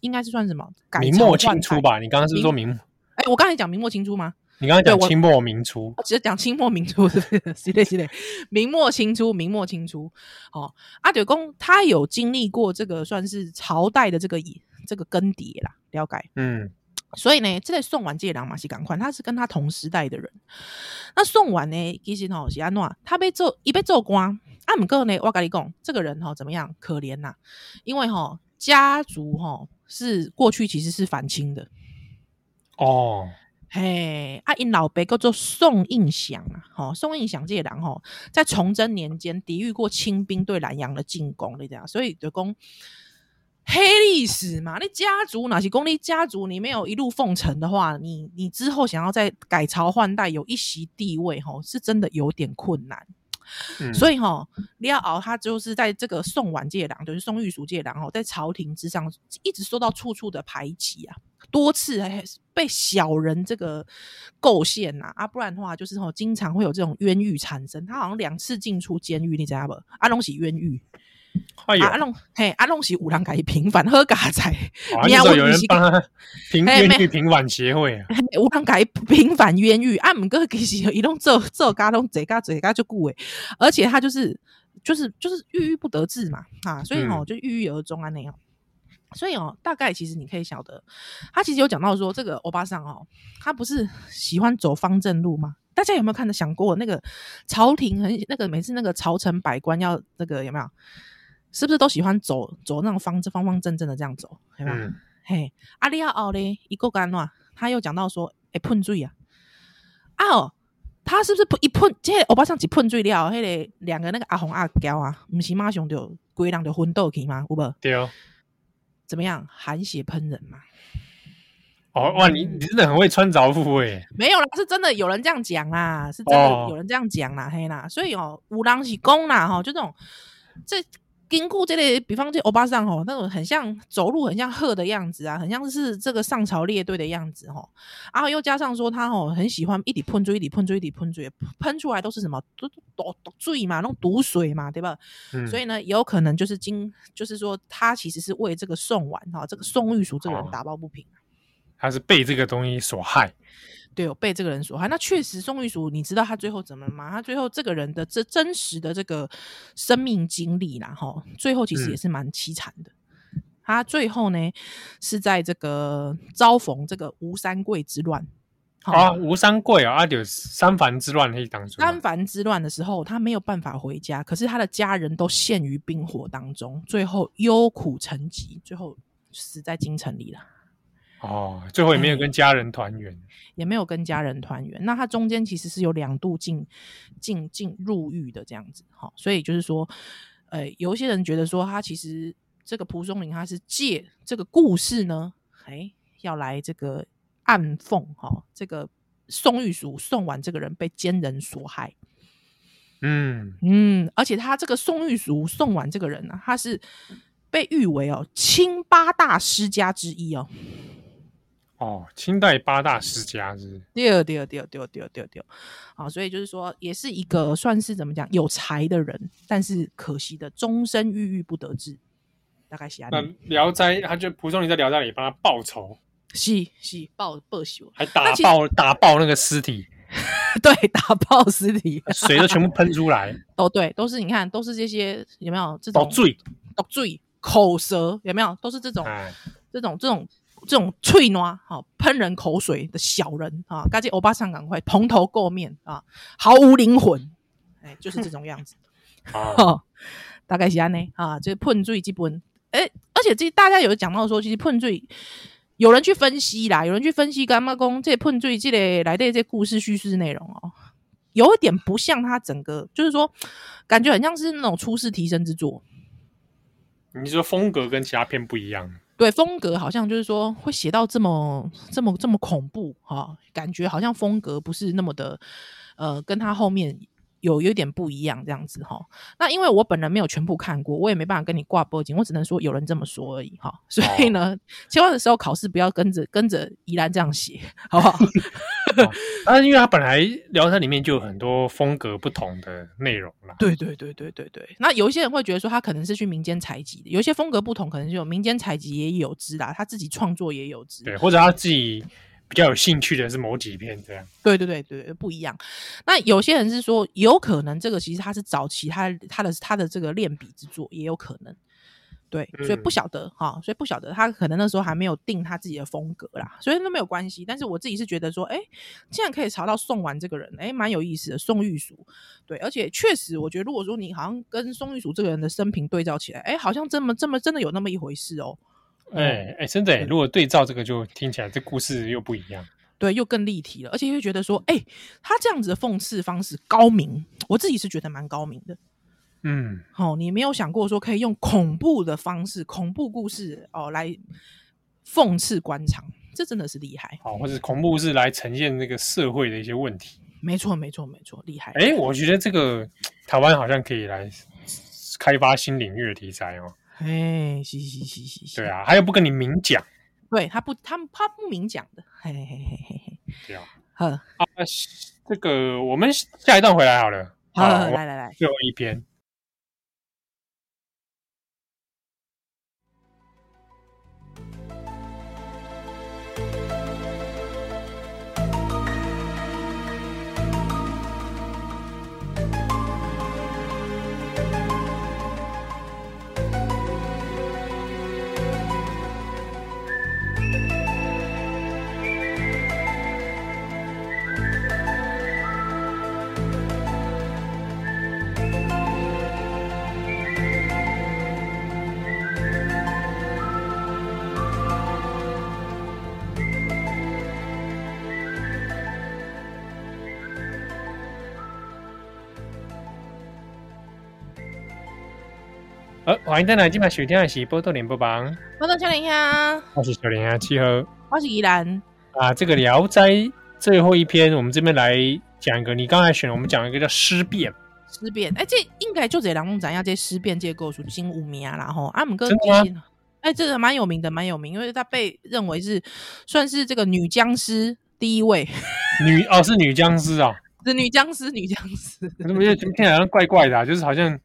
应该是算什么？改明末清初吧？你刚刚是，是说明？哎，我刚才讲明末清初吗？你刚刚讲清末明初，只是讲清末明初 是不是？是的，是的，明末清初，明末清初。哦，阿九公他有经历过这个算是朝代的这个这个更迭啦，了解。嗯，所以呢，这个宋婉这郎嘛是赶快，他是跟他同时代的人。那宋婉呢，其实吼是安怎，他被做一被做官，啊，不过呢，我跟你讲，这个人哈怎么样？可怜呐，因为哈家族哈是过去其实是反清的。哦。嘿，啊，因老爸叫做宋应祥啊，吼，宋应祥这个人吼，在崇祯年间抵御过清兵对南阳的进攻，你知样，所以就讲黑历史嘛。你家族哪些公立家族，你没有一路奉承的话，你你之后想要再改朝换代，有一席地位，吼，是真的有点困难。嗯、所以哈，李亚敖他就是在这个宋婉界郎，就是宋玉蜀界郎，在朝廷之上一直受到处处的排挤啊，多次还被小人这个构陷呐啊，不然的话就是吼，经常会有这种冤狱产生。他好像两次进出监狱，你知道不？阿龙是冤狱。哎呦，阿龙嘿，阿龙是五郎给平反喝嘎仔，你要有人帮他 平冤狱平反协会啊，五郎给平反冤狱，啊，毋过其实伊拢做做嘎拢坐嘎坐嘎就久诶，而且他就是就是就是郁郁不得志嘛，啊，所以吼、喔、就郁郁而终啊那样，所以哦、喔，大概其实你可以晓得，他其实有讲到说这个欧巴桑哦，他不是喜欢走方正路吗？大家有没有看到想过那个朝廷很那个每次那个朝臣百官要那个有没有？是不是都喜欢走走那种方方方正正的这样走，对吧？嗯、嘿，阿里亚奥嘞一个干乱，他又讲到说，哎碰罪啊，啊哦，他是不是一碰，这欧巴桑一喷水了，那个两个那个阿红阿娇啊，不是马上就规人就昏倒去吗？有无？对哦，怎么样？含血喷人嘛？哦哇，你你真的很会穿凿附会，没有啦，是真的有人这样讲啦，是真的有人这样讲啦，哦、嘿啦，所以哦，五郎是公啦，哈，就这种这。经过这类，比方这欧巴桑吼，那种很像走路很像鹤的样子啊，很像是这个上朝列队的样子吼，然后又加上说他吼很喜欢一滴喷水，一滴喷水，一滴喷水，喷出来都是什么都毒毒水嘛，那种毒水嘛，对吧？嗯、所以呢，有可能就是经，就是说他其实是为这个宋婉哈，这个宋玉书这个人打抱不平，他是被这个东西所害。对，有被这个人所害。那确实，宋玉蜀，你知道他最后怎么吗？他最后这个人的这真实的这个生命经历啦，哈，最后其实也是蛮凄惨的。嗯、他最后呢，是在这个遭逢这个吴三桂之乱。啊，吴三桂啊，啊，就三藩之乱那当中。三藩之乱的时候，他没有办法回家，可是他的家人都陷于冰火当中，最后忧苦成疾，最后死在京城里了。哦，最后也没有跟家人团圆，也没有跟家人团圆。那他中间其实是有两度进进进入狱的这样子，哈，所以就是说，呃，有一些人觉得说他其实这个蒲松龄他是借这个故事呢，哎，要来这个暗讽哈，这个宋玉蜀宋婉这个人被奸人所害，嗯嗯，而且他这个宋玉蜀宋婉这个人呢、啊，他是被誉为哦清八大诗家之一哦。哦，清代八大世家是第二，第二，第二，第二，第二，第二，第二，好，所以就是说，也是一个算是怎么讲有才的人，但是可惜的终身郁郁不得志，大概是啊。那《聊斋》，他就蒲松龄在《聊斋》里帮他报仇，是是报报仇，还打爆打爆那个尸体，对，打爆尸体，水都全部喷出来，哦，对，都是你看，都是这些有没有这种毒水，毒醉，口舌有没有，都是这种，这种，这种。这种脆暖哈喷人口水的小人啊，赶紧欧巴桑赶快蓬头垢面啊，毫无灵魂，哎，就是这种样子。哦，大概是安呢啊，这喷醉基本哎，而且这大家有讲到说，其实喷醉有人去分析啦，有人去分析干嘛讲这喷醉这类来的这故事叙事内容哦，有一点不像他整个，就是说感觉很像是那种出世提升之作。你说风格跟其他片不一样？对，风格好像就是说会写到这么这么这么恐怖哈、感觉好像风格不是那么的呃，跟他后面有有点不一样这样子哈、哦。那因为我本人没有全部看过，我也没办法跟你挂脖颈，我只能说有人这么说而已哈、哦。所以呢，千万的时候考试不要跟着跟着宜兰这样写，好不好？啊，因为他本来聊斋里面就有很多风格不同的内容啦。对对对对对对。那有一些人会觉得说他可能是去民间采集的，有一些风格不同，可能就有民间采集也有之啦，他自己创作也有之。对，或者他自己。比较有兴趣的是某几篇这样。对对对对，不一样。那有些人是说，有可能这个其实他是早期他他的他的这个练笔之作，也有可能。对，所以不晓得哈、嗯哦，所以不晓得他可能那时候还没有定他自己的风格啦，所以那没有关系。但是我自己是觉得说，哎，竟然可以查到宋完这个人，哎，蛮有意思的。宋玉薯，对，而且确实，我觉得如果说你好像跟宋玉薯这个人的生平对照起来，哎，好像这么这么真的有那么一回事哦。哎哎，真的，如果对照这个，就听起来这故事又不一样，对，又更立体了，而且又觉得说，哎，他这样子的讽刺方式高明，我自己是觉得蛮高明的。嗯，好、哦，你没有想过说可以用恐怖的方式、恐怖故事哦来讽刺官场，这真的是厉害。好，或者恐怖故事来呈现那个社会的一些问题。没错，没错，没错，厉害。哎、欸，我觉得这个台湾好像可以来开发新领域的题材哦。哎，是是是是是。对啊，他又不跟你明讲，对他不，他他不明讲的。嘿嘿嘿嘿嘿。对啊。好啊，这个我们下一段回来好了。好，好，来来来，最后一篇。欢迎再来今晚收听的是《波多连播榜》，波多小林呀，我是小林呀，七号，我是依兰啊。这个《聊斋》最后一篇，我们这边来讲一个。你刚才选，我们讲一个叫尸变。尸变，哎、这应该就这两种讲一下这尸变这个故事真有名啦吼。阿姆哥，哎，这个蛮有名的，蛮有名，因为他被认为是算是这个女僵尸第一位。女哦，是女僵尸啊，是女僵尸，女僵尸。怎么觉得听起来好像怪怪的、啊，就是好像。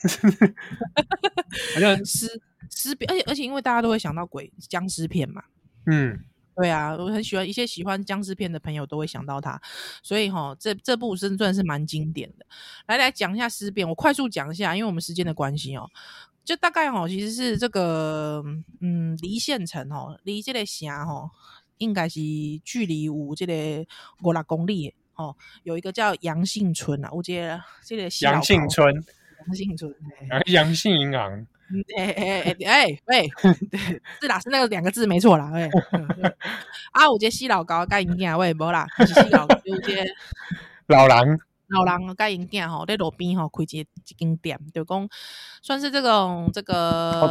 好像 尸尸变，而且而且，因为大家都会想到鬼僵尸片嘛，嗯，对啊，我很喜欢一些喜欢僵尸片的朋友都会想到它，所以哈，这这部真算是蛮经典的。来来讲一下尸变，我快速讲一下，因为我们时间的关系哦，就大概哈，其实是这个嗯，离县城哦，离这个城哦，应该是距离有这个五六公里哦，有一个叫杨姓村啊，我觉得这个杨姓村。杨姓村，杨姓银行，哎哎哎哎，喂，是啦，是那个两个字没错啦，哎，啊，我这死老高该赢囝，喂，无啦，是死老高，有这 老人，老人该赢囝吼，在路边吼开一一间店，就讲算是这种这个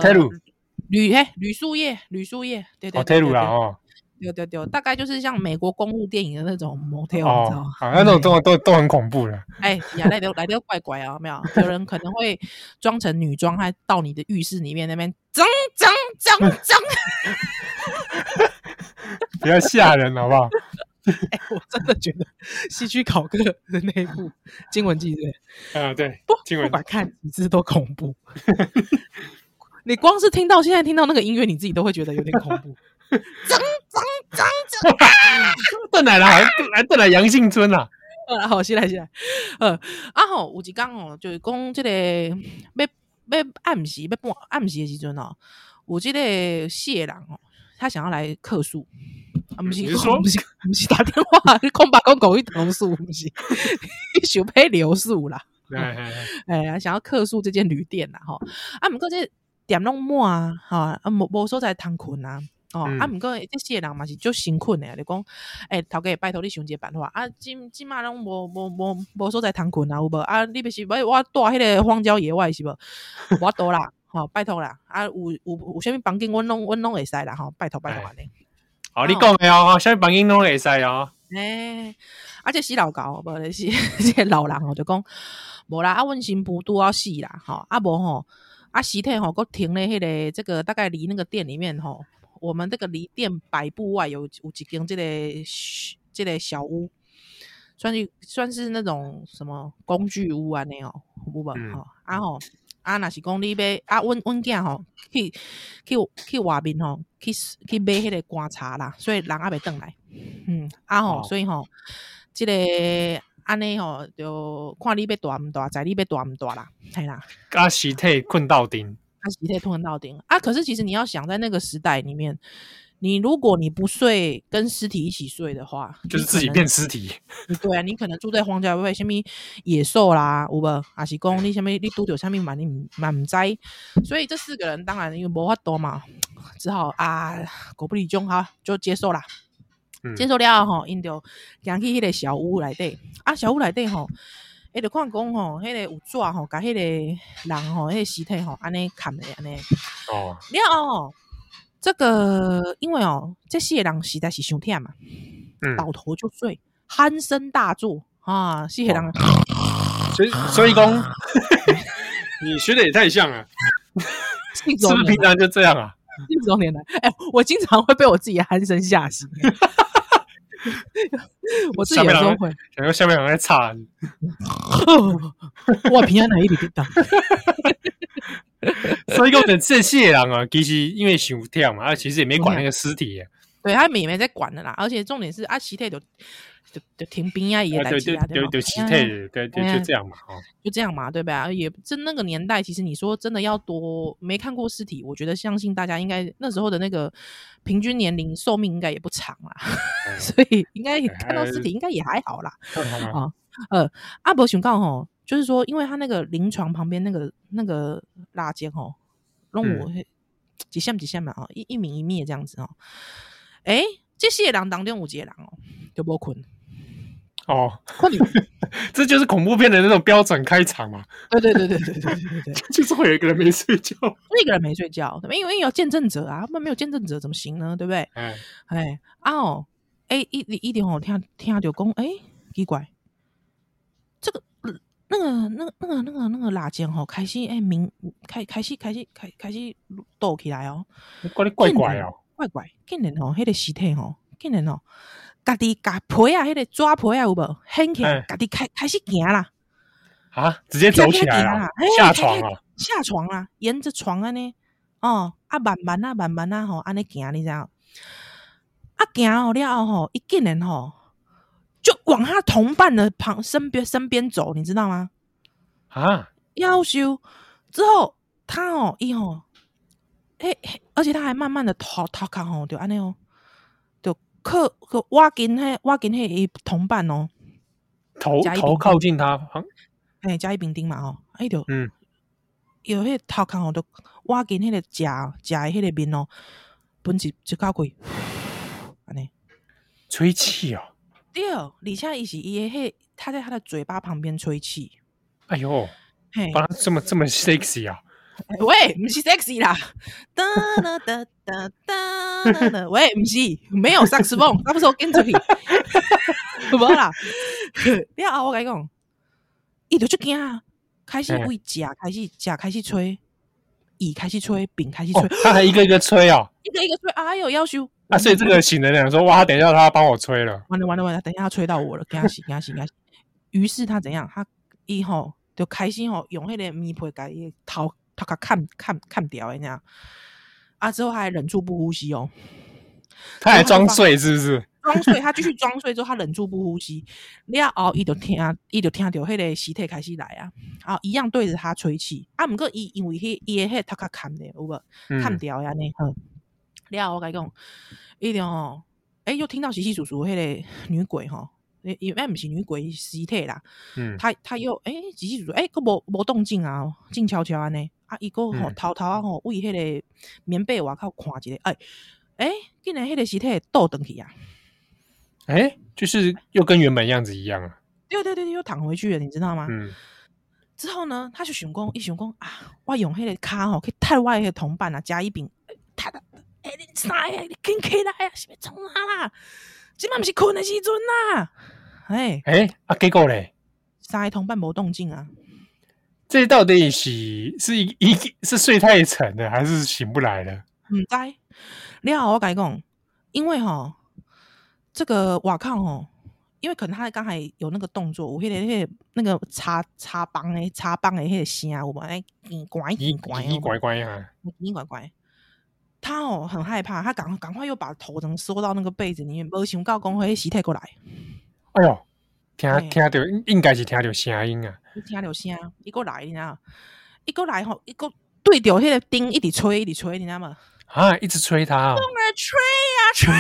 旅嘿旅宿业，旅宿业，对对。哦。对对对，大概就是像美国公路电影的那种 motel，哦，你知道吗？那种都 都都很恐怖的。哎呀，来的来的怪怪啊，没有？有人可能会装成女装，还到你的浴室里面那边脏脏脏脏，比较 吓人，好不好？哎，我真的觉得西区考克的那部《惊魂记》对，啊对，不不管看几次都恐怖。你光是听到现在听到那个音乐，你自己都会觉得有点恐怖。脏脏脏脏！邓奶奶来邓奶杨姓村啊！呃，好，先来先来。呃，啊吼，有一讲哦，就是讲这个要要暗时要半暗时的时阵哦，有这个谢人哦，他想要来客诉。啊，不是，不是，不是，打电话，空白空狗去投诉，不是，想要留宿啦。哎呀，想要客诉这间旅店啦，吼。啊，不过这店拢满啊，哈，啊，无无所在通困啊。哦，嗯、啊，毋过这些人嘛是足辛苦诶，你讲，诶、欸，头家拜托你想一个办法，啊，即即嘛拢无无无无所在通困啊，有无？啊，你不是要我住迄个荒郊野外是无？我多啦，吼、哦，拜托啦，啊，有有有啥物房间，阮拢阮拢会使啦，吼，拜托拜托安尼。好，你讲诶哦，啥物房间拢会使哦。诶、欸，啊，这死老高，无咧是这个老人哦，就讲无啦，啊，阮新妇拄要死啦，吼，啊无吼，啊尸体吼，搁停咧迄个这个大概离那个店里面吼。我们这个离店百步外有有几间这个这个小屋，算是算是那种什么工具屋啊那哦，有无？吼啊吼啊，若是讲你要啊，阮阮囝吼去去去外面吼去去买迄个观察啦，所以人还没回来。嗯，啊吼，哦所以吼，这个安尼吼，就看你要大唔大，在你要大毋大啦，系啦，甲尸体困到顶，他尸体吞到顶啊。可是其实你要想，在那个时代里面，你如果你不睡，跟尸体一起睡的话，就是自己变尸体。对啊，你可能住在荒郊野外，什么野兽啦，有无？还是讲你什么你拄着什么嘛，你嘛唔知。所以这四个人当然因为无法多嘛，只好啊，狗不理中哈，就接受啦。嗯、接受了吼，因就行去迄个小屋内底啊，小屋内底吼，伊就看讲吼，迄个有纸吼，甲迄个人吼，迄个尸体吼，安尼砍的安尼。哦，了哦，这个因为哦，这四个人实在是伤忝嘛，嗯，倒头就睡，鼾声大作啊，四个人。哦、所以所以讲，你学的也太像了，是不是平常就这样啊？信手拈来，哎、欸，我经常会被我自己的鼾声吓醒。我自己有时候会，然后下面有人在吵，我平安哪一里跌倒？所以讲，等这些人啊，其实因为想跳嘛，啊，其实也没管那个尸体，对他们也没在管的啦。而且重点是啊，尸体就就就停兵啊，也来对对对对，尸体对对就这样嘛，哦，就这样嘛，对吧？也在那个年代，其实你说真的要多没看过尸体，我觉得相信大家应该那时候的那个平均年龄寿命应该也不长啦，所以应该看到尸体应该也还好啦。啊，呃，阿伯想告吼，就是说，因为他那个临床旁边那个那个拉间吼，弄我几下几下嘛，哦，一一明一灭这样子哦。哎，这些人当中有几个人哦，就无困。哦，这就是恐怖片的那种标准开场嘛。对对对对对对对对，就是会有一个人没睡觉，那个人没睡觉，因为有见证者啊，他们没有见证者怎么行呢？对不对？哎哎啊哦，哎一一点哦，听听就讲，哎奇怪，这个那个那个那个那个那个蜡间吼，开始哎明开开始开始开开始抖起来哦，怪怪怪哦，怪怪，竟然哦，那个尸体哦，竟然哦。家己甲皮啊，迄个纸皮啊，有无？掀起来，家己开开始行啦。啊，直接走起来啦，下床啊，下床啦，沿着床安尼，哦，啊，慢慢啊，慢慢啊，吼，安尼行，你知道？啊，行好了后吼，一个人吼，就往他同伴的旁身边身边走，你知道吗？啊，夭寿之后，他哦，伊吼，嘿，而且他还慢慢的逃逃开吼，就安尼哦。靠，靠，挖紧迄，挖紧迄伊同伴哦，头头靠近他，哎，甲乙丙丁嘛哦，哎就，嗯，有迄头壳吼，就挖紧迄个甲甲的迄个面哦，本一一搞过，安尼。吹气哦，对，而且伊是伊诶迄，他在他的嘴巴旁边吹气，哎呦，嘿，把他这么这么 sexy 啊！喂，不是 sexy 啦，哒哒哒哒哒哒，喂，不是，没有萨克斯风，那不是我跟出去，无啦。你啊，我跟你讲，伊就出惊，开始为甲开始甲开始吹，乙开始吹，丙开始吹，他还一个一个吹哦，一个一个吹，哎呦，要修。啊，所以这个醒的人说，哇，等一下他要帮我吹了，完了完了完了，等一下他吹到我了，给他洗给他洗给他洗。于是他怎样？他以后就开心吼，用迄个棉被盖伊头。他看看看掉人家啊，之后他还忍住不呼吸哦，他还装睡是不是？装睡，他继续装睡之后，他忍住不呼吸。你啊，哦，伊就听，伊就听到迄个尸体开始来啊，啊，一样对着他吹气啊。不过伊因为迄伊迄他卡看的有无？看掉呀呢？呵，你啊，我甲你讲，伊定哦，哎，又听到稀稀疏疏迄个女鬼吼，因为不是女鬼尸体啦，嗯，他他又哎稀稀疏疏，哎，个无无动静啊，静悄悄安尼。啊！伊个吼偷偷啊吼，为迄个棉被外口看一下，哎、欸、哎，竟然迄个尸体倒转去啊！哎、欸，就是又跟原本样子一样啊！对对对，又躺回去了，你知道吗？嗯。之后呢，他就想讲，伊想讲啊，我用迄个骹吼去踢我迄个同伴啊，甲乙丙，踢的，哎、欸，你啥呀？你紧起来啊！是要创啥啦？即晚毋是困的时阵啊！哎、欸、哎，啊，结果咧，三个同伴无动静啊！这到底是是一一是睡太沉了，还是醒不来了？唔知，你好，我跟你讲，因为哈，这个瓦靠哈，因为可能他刚才有那个动作，我迄个迄个那个擦擦帮诶，擦帮诶，迄个声，我们来，乖乖乖乖乖，乖乖，他他哦很害怕，他赶赶快又把头能缩到那个被子里面，没想到讲会洗太过来。哎呦，听听到应该是听到声音啊！你听到声，一个来，你知道？一个来吼，一个对着迄个钉一直吹，一直吹，你知道吗？啊，一直吹他儿吹呀吹，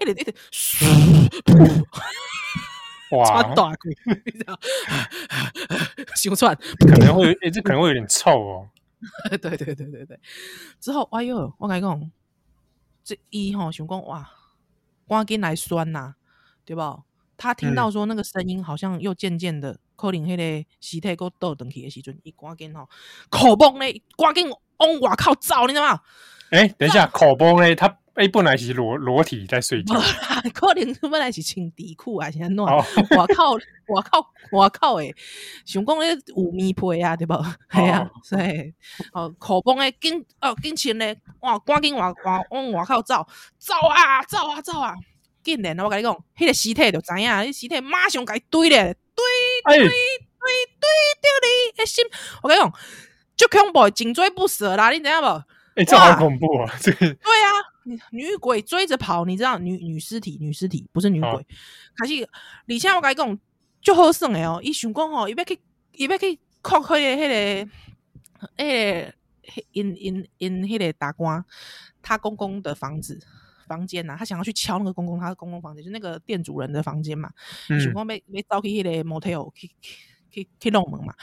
一直一直，哇，穿大裤，你知道？胸串，可能会，哎，这可能会有点臭哦。对对对对对。之后，哎呦，我跟你讲，这一吼想讲哇，赶紧来酸呐，对不？他听到说那个声音好像又渐渐的，可能迄个尸体够倒转去的时阵，伊赶紧吼，口崩咧，赶紧往外口走，你知道吗？哎，等一下，口崩嘞，他哎本来是裸裸体在睡觉，可能本来是穿底裤啊，现在弄，我靠，我靠，我靠，诶，想讲咧有棉被啊，对不？系啊，所以哦，口崩咧，紧哦，紧穿咧，哇，赶紧往往往外口走，走啊，走啊，走啊！竟然我跟你讲，迄、个尸体就知影，迄尸体马上甲伊堆咧，堆堆堆堆着你，诶心，我跟你讲，就恐怖，紧追不舍啦，你知影无？诶、欸，这好恐怖啊！这个对啊，女鬼追着跑，你知道，女女尸体，女尸体不是女鬼，哦、可是而且我甲你讲，就好耍诶哦，伊想讲吼，伊要去，伊要去扣迄个迄个，诶、那个，因因因迄个大官，他公公的房子。房间呐、啊，他想要去敲那个公公，他的公公房间，就是那个店主人的房间嘛。想讲要要走去迄个 motel 去去去弄门嘛，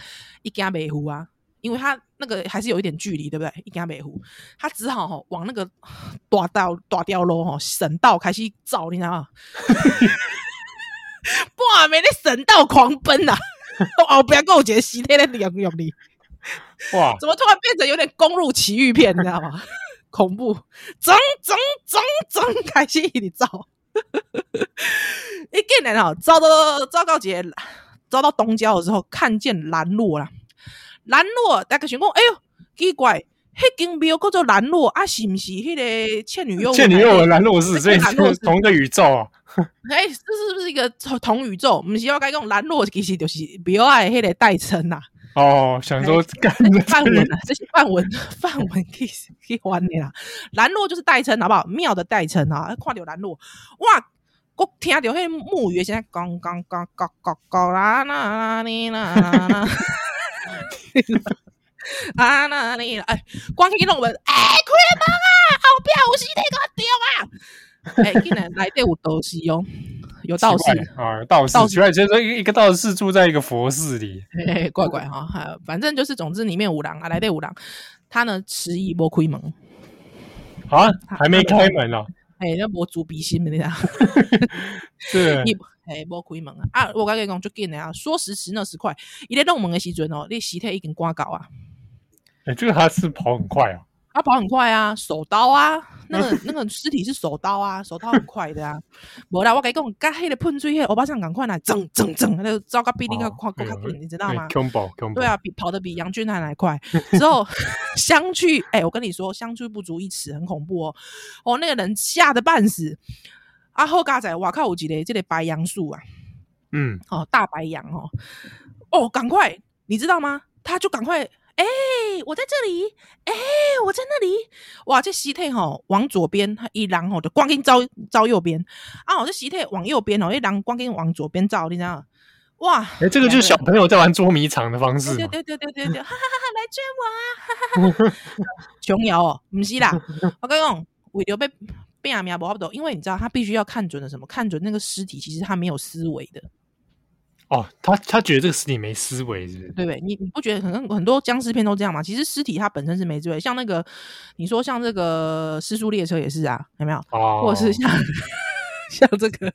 伊惊袂赴啊，因为他那个还是有一点距离，对不对？一家北湖，他只好吼往那个大道大吊路吼省道开始走，你知道吗？哇，没那省道狂奔呐、啊！哦，不要跟我觉得西天的两用力，哇，怎么突然变成有点公路奇遇片，你知道吗？恐怖，整整整整开始一直走，一进来哦，走到走到节，走到东郊的时候，看见兰若啦，兰若大家想讲，哎哟，奇怪，迄间庙叫做兰若啊，是毋是迄个倩女幽魂？倩女幽魂兰若是，所以是同一个宇宙啊。哎，这是不是一个同宇宙？毋是我该讲兰若其实就是庙爱迄个代称呐。哦，想说干范文啊，这些范文范文可以可以还你啦。兰若就是代称，好不好？庙的代称啊，看到兰若哇，我听到迄木鱼现在刚刚刚刚刚刚啦啦啦啦啦，啊啦哩啦，哎，光去弄门，哎，开门啊，后边有尸体给我丢啊，哎，竟然来这有道士哦。有道士。啊，道士，奇怪，就是说一个道士住在一个佛寺里，嘿嘿怪怪哈，还反正就是，总之里面五郎啊，来对五郎，他呢迟疑不开门，啊，还没开门呢，哎，那我主鼻心的那样，是，哎，没开门啊，啊，我甲你讲就紧的啊，说时迟那时快，伊咧弄门的时阵哦，你尸体已经挂搞啊，哎，这个他是跑很快啊。他跑很快啊，手刀啊，那个那个尸体是手刀啊，手刀很快的啊。无啦，我甲你讲，刚黑的喷水，欧巴上赶快来，整整整，那个糟糕比那个快够快，你知道吗？对啊，比跑得比杨俊还来快。之后相距，哎、欸，我跟你说，相距不足一尺，很恐怖哦。哦，那个人吓得半死。啊，后嘎仔，哇靠，我记得这里白杨树啊，嗯，哦，大白杨哦，哦，赶快，你知道吗？他就赶快。哎、欸，我在这里！哎、欸，我在那里！哇，这西退吼往左边，他一狼吼就光跟照照右边啊！我这西退往右边哦，一狼光跟往左边照，你知道？哇！哎、欸，这个就是小朋友在玩捉迷藏的方式。对对对对对对，哈哈哈！来追我啊！琼瑶哦，不是啦，我跟你讲，为了被变命不好多，因为你知道他必须要看准了什么？看准那个尸体，其实他没有思维的。哦，他他觉得这个尸体没思维，是不是？对不对？你你不觉得可能很多僵尸片都这样吗？其实尸体它本身是没智慧，像那个你说像这个尸速列车也是啊，有没有？哦，或者是像 像这个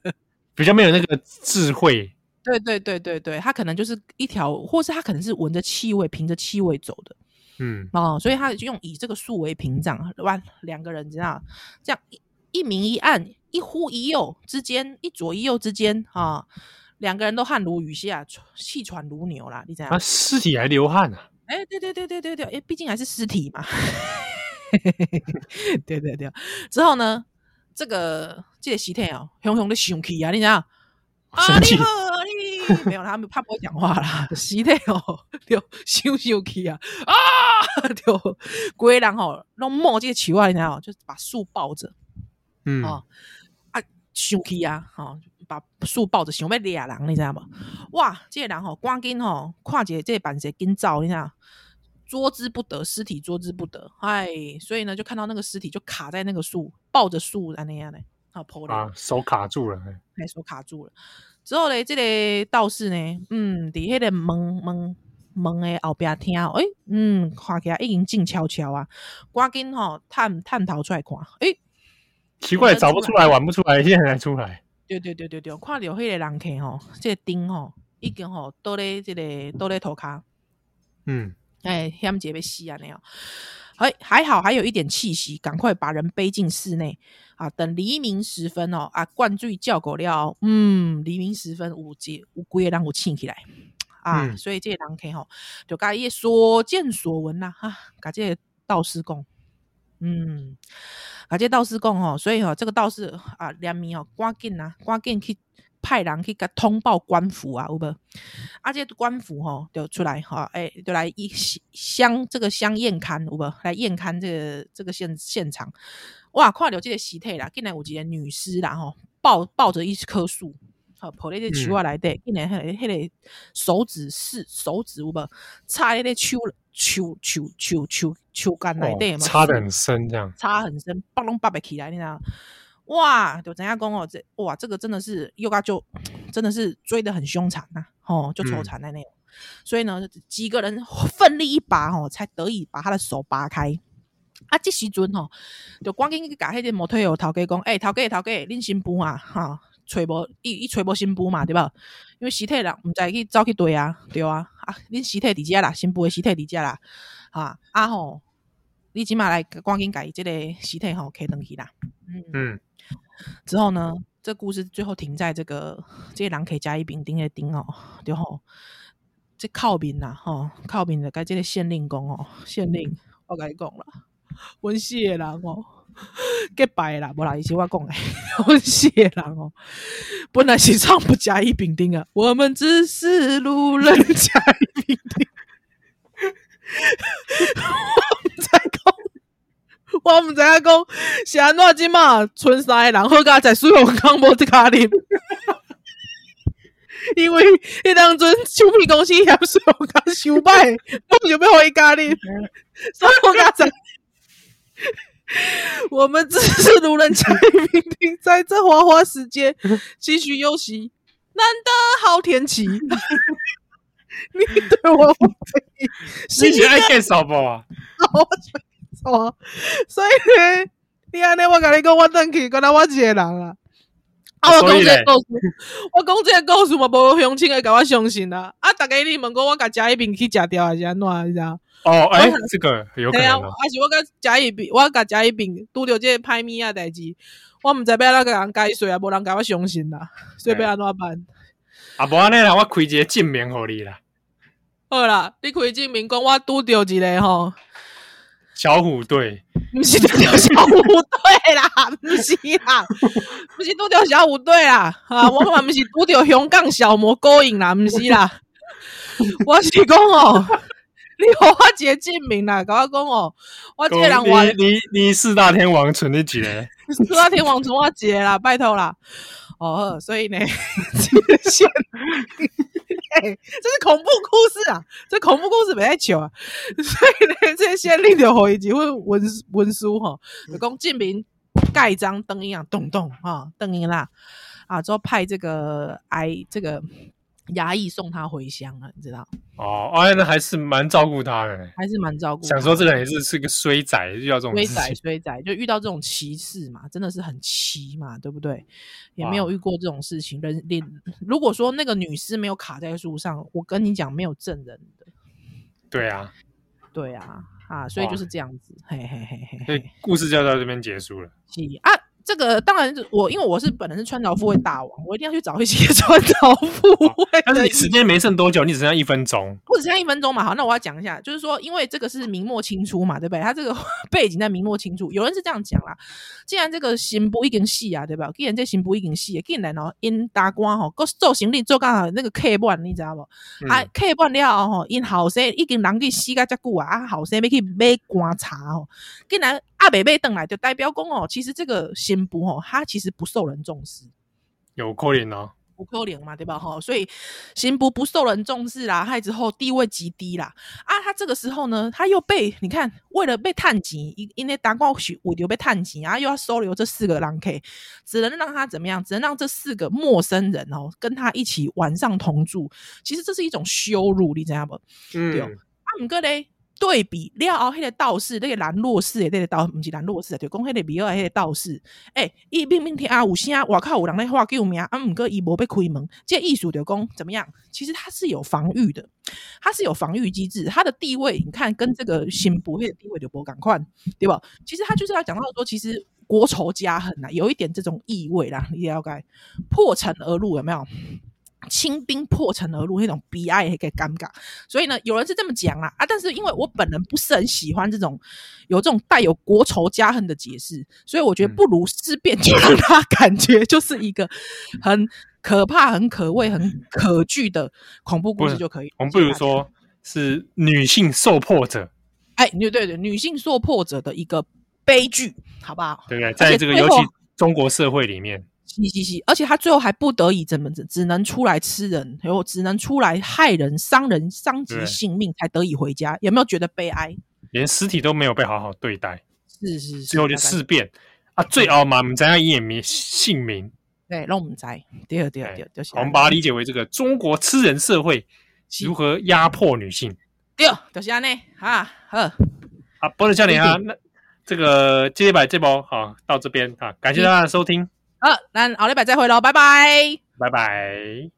比较没有那个智慧。对对对对对，他可能就是一条，或是他可能是闻着气味，凭着气味走的。嗯，哦，所以他就用以这个树为屏障，完，两个人知道这样一一明一暗，一呼一右之间，一左一右之间啊。两个人都汗如雨下，气喘如牛啦！你知道吗？尸体还流汗啊？哎、欸，对对对对对对，哎，毕竟还是尸体嘛。对对对，之后呢，这个这个尸体哦，熊熊的生气啊！你知道？啊，你好，你没有，他们他不会讲话啦，尸体哦，就咻咻去啊啊，就规人吼，拢摸这个球啊，你知道就把树抱着，嗯哦啊，生气啊，哦，把树抱着，想要掠人，你知道无？哇，这个人吼，赶紧吼，看见这个板子紧走，你知道？捉之不得，尸体捉之不得，哎，所以呢，就看到那个尸体就卡在那个树，抱着树啊那样的，啊，破了，啊，手卡住了，哎，手卡住了。之后呢，这个道士呢，嗯，在那个门门门的后边听，哎，嗯，看起来已经静悄悄啊，赶紧吼探探头出来看，哎，奇怪，找不出来，玩不出来，现在才出来。对对对对对，看到那个人客吼，这个钉吼，已经吼倒在这个倒在涂骹，嗯。哎，险些要死啊！那样，还，还好还有一点气息，赶快把人背进室内啊！等黎明时分哦，啊，灌醉叫狗料，嗯，黎明时分五节五龟让我醒起来啊！嗯、所以这些人客吼，就甲伊所见所闻呐，哈、啊，甲这道士讲，嗯，甲这道士讲吼，所以吼，这个道士啊，连咪哦，赶紧呐，赶紧去。派人去甲通报官府啊，有无？啊，这官府吼就出来哈，哎、就来一相这个相验勘，有无？来验勘这个这个现现场。哇，看到这个尸体啦，竟然有一个女尸啦吼，抱抱着一棵树，好抱咧只树啊来的，竟然迄个迄个手指是手指有无？插迄个树树树树树树干来的，插得很深，这样插很深，拔拢拔袂起来，你知道？哇，就怎样讲哦？这哇，这个真的是又嘎就真的是追得很凶残呐，哦，就抽残在那种。嗯、所以呢，几个人奋力一把哦，才得以把他的手拔开。啊，这时阵吼，就赶紧去甲迄个模特儿头家讲，诶、欸，头家头家，恁新妇啊，哈，找无伊伊揣无新妇嘛，对吧？因为尸体人毋知去走去对啊，对啊，啊，恁尸体伫遮啦，新妇的尸体伫遮啦，啊，啊吼，你即码来赶紧甲伊这个尸体吼开登去啦，嗯。嗯。之后呢，这故事最后停在这个这个人可以甲乙丙丁的丁哦，对吼，这靠边啦，吼靠边的该这个县令讲哦，县令我甲你讲了，温系的人哦，结拜啦，无啦，以前我讲的温系的人哦，本来是唱不甲乙丙丁啊，我们只是路人甲乙丙丁，我在讲。我毋知影讲是安怎即嘛，村三个人好佳在水龙江无一卡啉，因为迄当阵唱片公司嫌水龙江收歹，我就要互伊加啉，所以我佳在，我们只是路人甲乙丙丁，在这花花世界 继续游戏，难得好天气，你对我不对，你是爱介绍不啊？哦，所以呢，你安尼我甲你讲，我等去，原来我一个人啊。啊，我讲这个故事，我讲这个故事嘛，无相亲会甲我相信啦。啊，大家你问讲我甲甲乙丙去食掉还是安怎？你知道？哦，哎，这个有可能。啊，是我甲甲乙丙，我甲甲乙丙拄着即个歹物啊代志，我毋知要哪个人解说啊，无人甲我相信啦。所以要安怎办？啊，无安尼啦，我开一个证明互你啦。好啦，你开证明讲我拄着一个吼。小虎队，不是拄着小虎队啦，不是啦，不是拄着小虎队啦，啊，我嘛不是拄着香港小魔勾引啦，不是啦，我是讲哦，你给我一个证明啦，甲我讲哦，我这个人我你你你四大天王存的几个？四大天王存我几个啦，拜托啦，哦，所以呢，这是恐怖故事啊！这恐怖故事没太糗啊，所以呢，这些另有回忆会文文书哈，有讲证明盖章登印啊，咚咚哈登印啦啊，之后派这个哎这个。衙役送他回乡了，你知道？哦，哎，那还是蛮照顾他的，还是蛮照顾。想说这个人也是是个衰仔，遇到这种衰仔衰仔，就遇到这种歧视嘛，真的是很奇嘛，对不对？也没有遇过这种事情。人连如果说那个女尸没有卡在树上，我跟你讲，没有证人的。对啊，对啊，啊，所以就是这样子，嘿嘿嘿嘿。所以故事就到这边结束了。啊，这个当然，我因为我是本人是穿凿附会大王，我一定要去找一些 穿凿附会。但是你时间没剩多久，你只剩下一分钟，我只剩下一分钟嘛。好，那我要讲一下，就是说，因为这个是明末清初嘛，对不对？他这个 背景在明末清初，有人是这样讲啦。既然这个刑部已经死啊，对吧？既然这刑部已经死，竟然哦，因大官吼，搁做行李做刚好那个客半，你知道不？啊，客半了吼，因后生已经人去死甲遮久啊，啊，后生要去买棺材吼，竟然。阿北被邓来就代表公哦，其实这个刑部哦，他其实不受人重视，有可怜哦，不可怜嘛，对吧？哈，所以刑部不受人重视啦，害之后地位极低啦。啊，他这个时候呢，他又被你看，为了被探钱，因因为当官许为了被探钱啊，又要收留这四个人 K，只能让他怎么样？只能让这四个陌生人哦，跟他一起晚上同住。其实这是一种羞辱，你知道不？嗯，对。啊，唔过嘞。对比了后，迄个道士，那个兰若寺的那个道，不是兰若寺，就讲迄个庙的迄个道士，诶、欸，伊明明听啊有声，外口有人在喊救命，啊，毋过伊无被开门，这个、意思就讲怎么样？其实他是有防御的，他是有防御机制，他的地位，你看跟这个刑部的地位就无共款，对吧？其实他就是要讲到说，其实国仇家恨呐，有一点这种意味啦，你了解？破城而入有没有？清兵破城而入，那种悲哀也给尴尬，所以呢，有人是这么讲啦啊，但是因为我本人不是很喜欢这种有这种带有国仇家恨的解释，所以我觉得不如思辨，就让他感觉就是一个很可怕、很可畏、很可惧的恐怖故事就可以。我们不如说是女性受迫者，哎，对对对，女性受迫者的一个悲剧，好不好？对不对？在这个尤其中国社会里面。嘻嘻嘻，而且他最后还不得已怎么只只能出来吃人，然后只能出来害人、伤人、伤及性命，才得以回家。有没有觉得悲哀？连尸体都没有被好好对待，是是是，最后就事变啊！最后嘛，我们怎样也没姓名，对，让我们在第二第二第二，我们把它理解为这个中国吃人社会如何压迫女性。对，就是这样呢。啊，好，好，波多少年啊，那这个接把这波好到这边啊，感谢大家的收听。好，那后礼拜再会喽，拜拜，拜拜。